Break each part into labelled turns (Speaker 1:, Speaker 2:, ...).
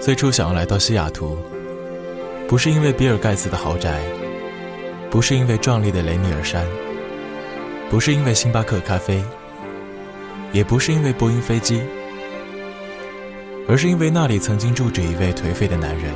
Speaker 1: 最初想要来到西雅图，不是因为比尔盖茨的豪宅，不是因为壮丽的雷尼尔山，不是因为星巴克咖啡，也不是因为波音飞机，而是因为那里曾经住着一位颓废的男人，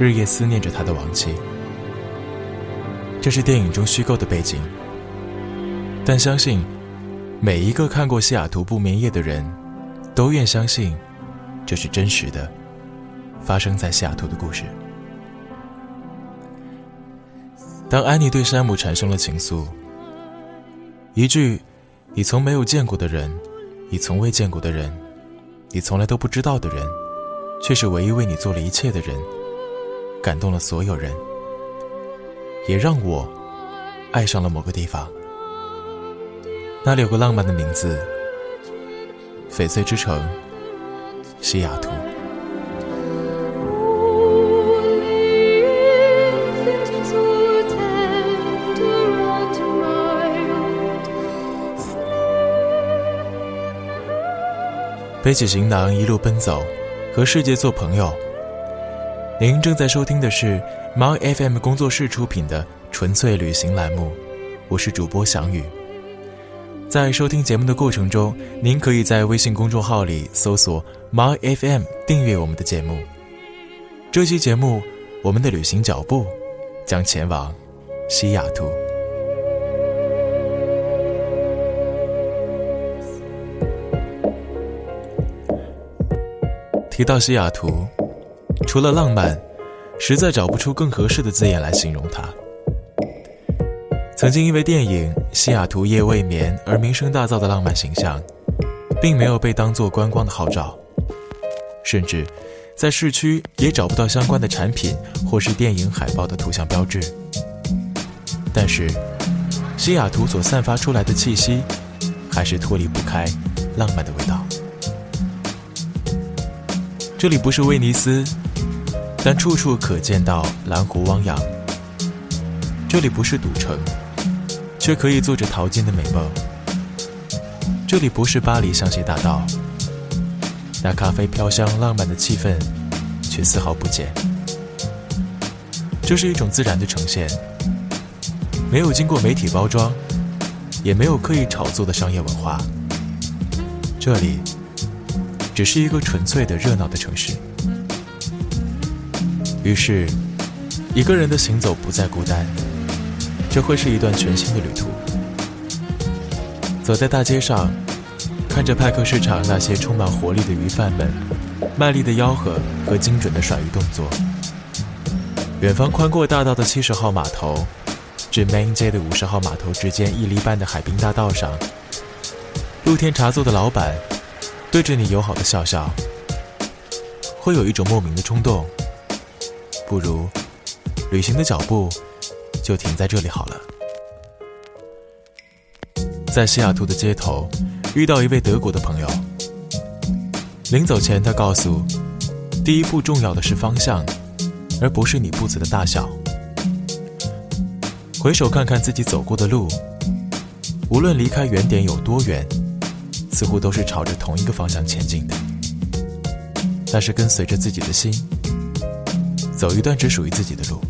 Speaker 1: 日夜思念着他的亡妻。这是电影中虚构的背景，但相信每一个看过西雅图不眠夜的人，都愿相信这是真实的，发生在西雅图的故事。当安妮对山姆产生了情愫，一句“你从没有见过的人，你从未见过的人，你从来都不知道的人，却是唯一为你做了一切的人”，感动了所有人。也让我爱上了某个地方，那里有个浪漫的名字——翡翠之城，西雅图。背起行囊，一路奔走，和世界做朋友。您正在收听的是。My FM 工作室出品的纯粹旅行栏目，我是主播翔宇。在收听节目的过程中，您可以在微信公众号里搜索“ My FM” 订阅我们的节目。这期节目，我们的旅行脚步将前往西雅图。提到西雅图，除了浪漫。实在找不出更合适的字眼来形容它。曾经因为电影《西雅图夜未眠》而名声大噪的浪漫形象，并没有被当作观光的号召，甚至在市区也找不到相关的产品或是电影海报的图像标志。但是，西雅图所散发出来的气息，还是脱离不开浪漫的味道。这里不是威尼斯。但处处可见到蓝湖汪洋。这里不是赌城，却可以做着淘金的美梦。这里不是巴黎香榭大道，那咖啡飘香浪漫的气氛却丝毫不减。这是一种自然的呈现，没有经过媒体包装，也没有刻意炒作的商业文化。这里只是一个纯粹的热闹的城市。于是，一个人的行走不再孤单，这会是一段全新的旅途。走在大街上，看着派克市场那些充满活力的鱼贩们，卖力的吆喝和精准的甩鱼动作；远方宽阔大道的七十号码头，至 Main 街的五十号码头之间一厘半的海滨大道上，露天茶座的老板对着你友好的笑笑，会有一种莫名的冲动。不如，旅行的脚步就停在这里好了。在西雅图的街头，遇到一位德国的朋友。临走前，他告诉：第一步重要的是方向，而不是你步子的大小。回首看看自己走过的路，无论离开原点有多远，似乎都是朝着同一个方向前进的。但是跟随着自己的心。走一段只属于自己的路。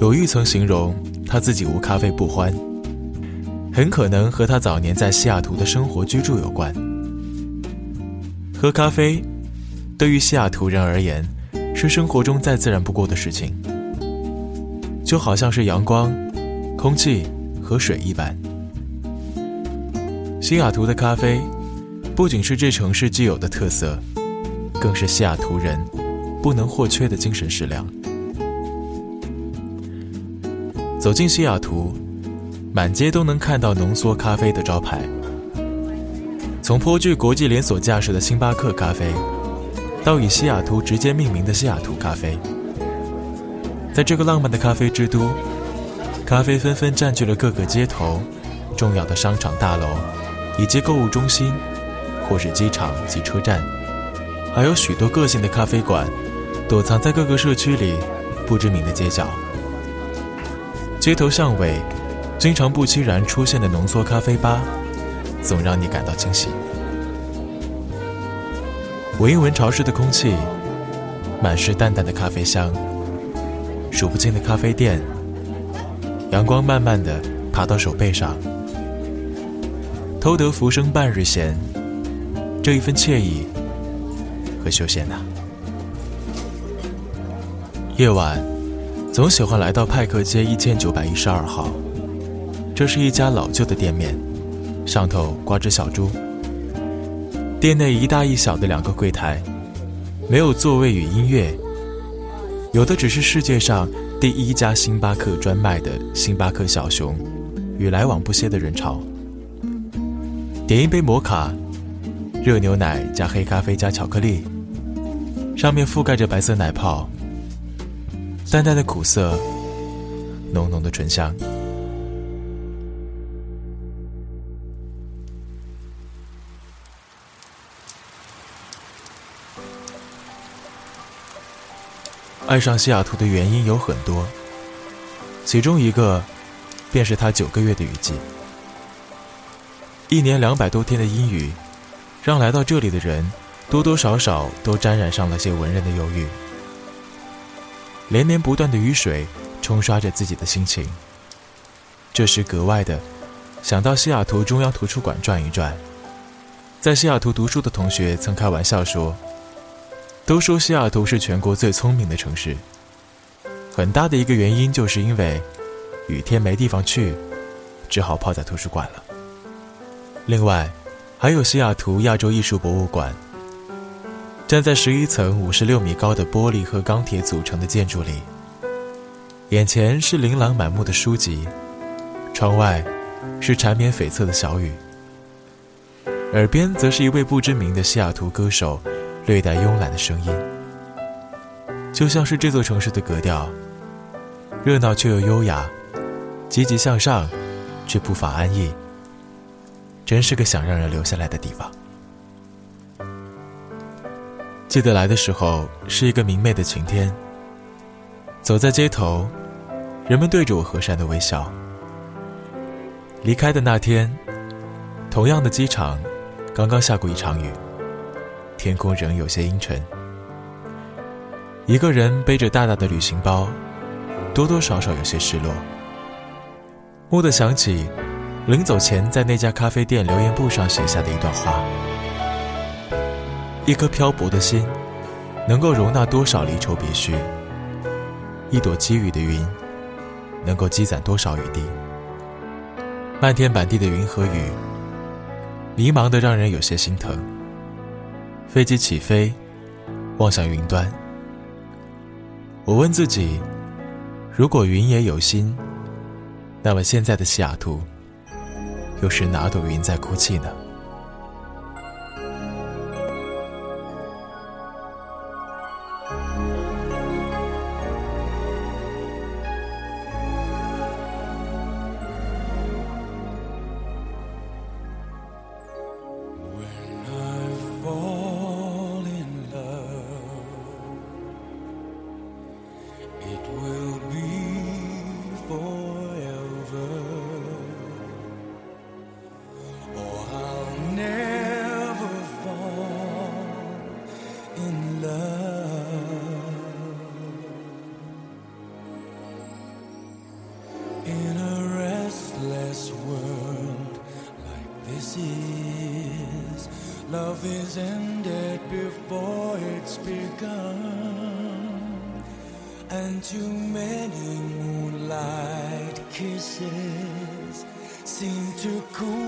Speaker 1: 鲁豫曾形容他自己无咖啡不欢，很可能和他早年在西雅图的生活居住有关。喝咖啡，对于西雅图人而言，是生活中再自然不过的事情。就好像是阳光、空气和水一般。西雅图的咖啡不仅是这城市既有的特色，更是西雅图人不能或缺的精神食粮。走进西雅图，满街都能看到浓缩咖啡的招牌。从颇具国际连锁架势的星巴克咖啡，到以西雅图直接命名的西雅图咖啡。在这个浪漫的咖啡之都，咖啡纷纷占据了各个街头、重要的商场大楼，以及购物中心，或是机场及车站，还有许多个性的咖啡馆，躲藏在各个社区里，不不知名的街角，街头巷尾，经常不期然出现的浓缩咖啡吧，总让你感到惊喜。闻一闻潮湿的空气，满是淡淡的咖啡香，数不尽的咖啡店，阳光慢慢的爬到手背上，偷得浮生半日闲，这一份惬意和休闲呐。夜晚，总喜欢来到派克街一千九百一十二号。这是一家老旧的店面，上头挂着小猪。店内一大一小的两个柜台，没有座位与音乐，有的只是世界上第一家星巴克专卖的星巴克小熊，与来往不歇的人潮。点一杯摩卡，热牛奶加黑咖啡加巧克力，上面覆盖着白色奶泡。淡淡的苦涩，浓浓的醇香。爱上西雅图的原因有很多，其中一个便是它九个月的雨季，一年两百多天的阴雨，让来到这里的人多多少少都沾染上了些文人的忧郁。连绵不断的雨水冲刷着自己的心情，这时格外的想到西雅图中央图书馆转一转。在西雅图读书的同学曾开玩笑说：“都说西雅图是全国最聪明的城市，很大的一个原因就是因为雨天没地方去，只好泡在图书馆了。另外，还有西雅图亚洲艺术博物馆。”站在十一层、五十六米高的玻璃和钢铁组成的建筑里，眼前是琳琅满目的书籍，窗外是缠绵悱恻的小雨，耳边则是一位不知名的西雅图歌手略带慵懒的声音，就像是这座城市的格调，热闹却又优雅，积极向上却不乏安逸，真是个想让人留下来的地方。记得来的时候是一个明媚的晴天。走在街头，人们对着我和善的微笑。离开的那天，同样的机场，刚刚下过一场雨，天空仍有些阴沉。一个人背着大大的旅行包，多多少少有些失落。蓦地想起，临走前在那家咖啡店留言簿上写下的一段话。一颗漂泊的心，能够容纳多少离愁别绪？一朵积雨的云，能够积攒多少雨滴？漫天满地的云和雨，迷茫的让人有些心疼。飞机起飞，望向云端。我问自己：如果云也有心，那么现在的西雅图，又是哪朵云在哭泣呢
Speaker 2: ？Love is ended before it's begun, and too many moonlight kisses seem to cool